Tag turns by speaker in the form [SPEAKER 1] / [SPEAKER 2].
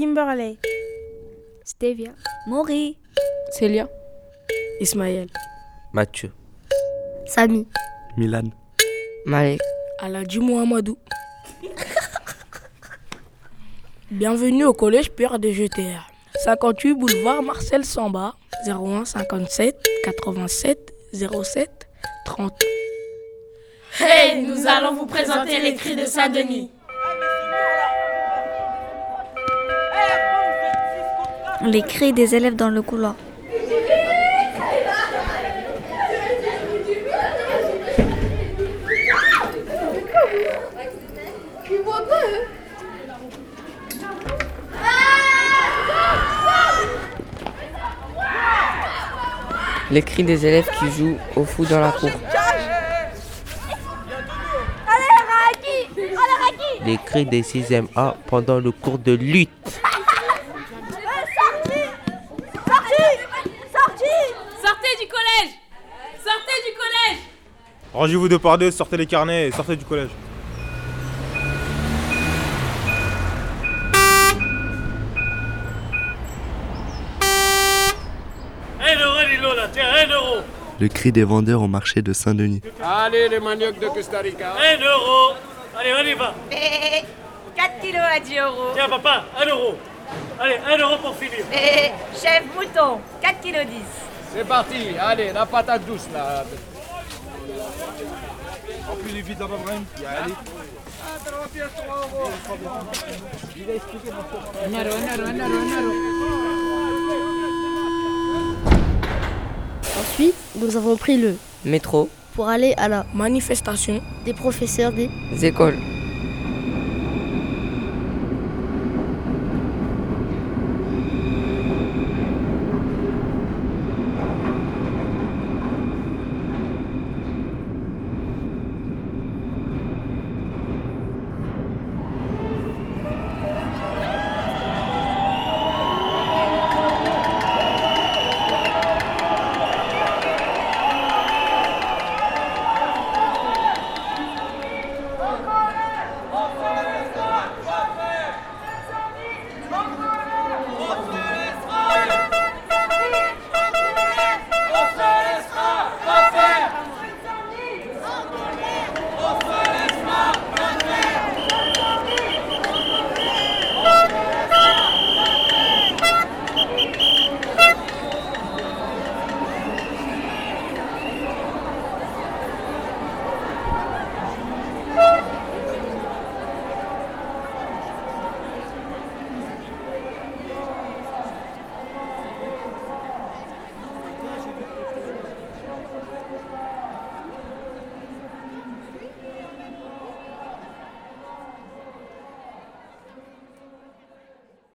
[SPEAKER 1] Kimberley,
[SPEAKER 2] Stevia,
[SPEAKER 3] Maury,
[SPEAKER 4] Célia,
[SPEAKER 5] Ismaël,
[SPEAKER 6] Mathieu,
[SPEAKER 7] Samy,
[SPEAKER 8] Milan,
[SPEAKER 9] Malek,
[SPEAKER 5] Aladji Mohamadou. Bienvenue au collège Pierre de GTR. 58 boulevard Marcel Samba, 01 57 87 07 30.
[SPEAKER 10] Hey, nous allons vous présenter les cris de Saint-Denis.
[SPEAKER 3] Les cris des élèves dans le couloir.
[SPEAKER 9] Les cris des élèves qui jouent au foot dans la cour.
[SPEAKER 6] Les cris des 6e A pendant le cours de lutte.
[SPEAKER 10] Sortez du collège Sortez du collège
[SPEAKER 8] Rangez-vous deux par deux, sortez les carnets et sortez du collège.
[SPEAKER 11] Un euro, Lilo, là, tiens, un euro.
[SPEAKER 8] Le cri des vendeurs au marché de Saint-Denis.
[SPEAKER 11] Allez, les maniocs de Costa Rica. Un euro. Allez, on y va.
[SPEAKER 12] 4 kilos à 10 euros.
[SPEAKER 11] Tiens, papa, un euro. Allez, un euro pour finir.
[SPEAKER 12] chef mouton, 4 kilos 10.
[SPEAKER 11] C'est parti, allez, la patate douce, là.
[SPEAKER 8] En plus les vides là-bas, Brahim. Allez.
[SPEAKER 7] Ensuite, nous avons pris le
[SPEAKER 9] Métro,
[SPEAKER 7] pour aller à la
[SPEAKER 5] Manifestation
[SPEAKER 7] des professeurs des
[SPEAKER 9] écoles.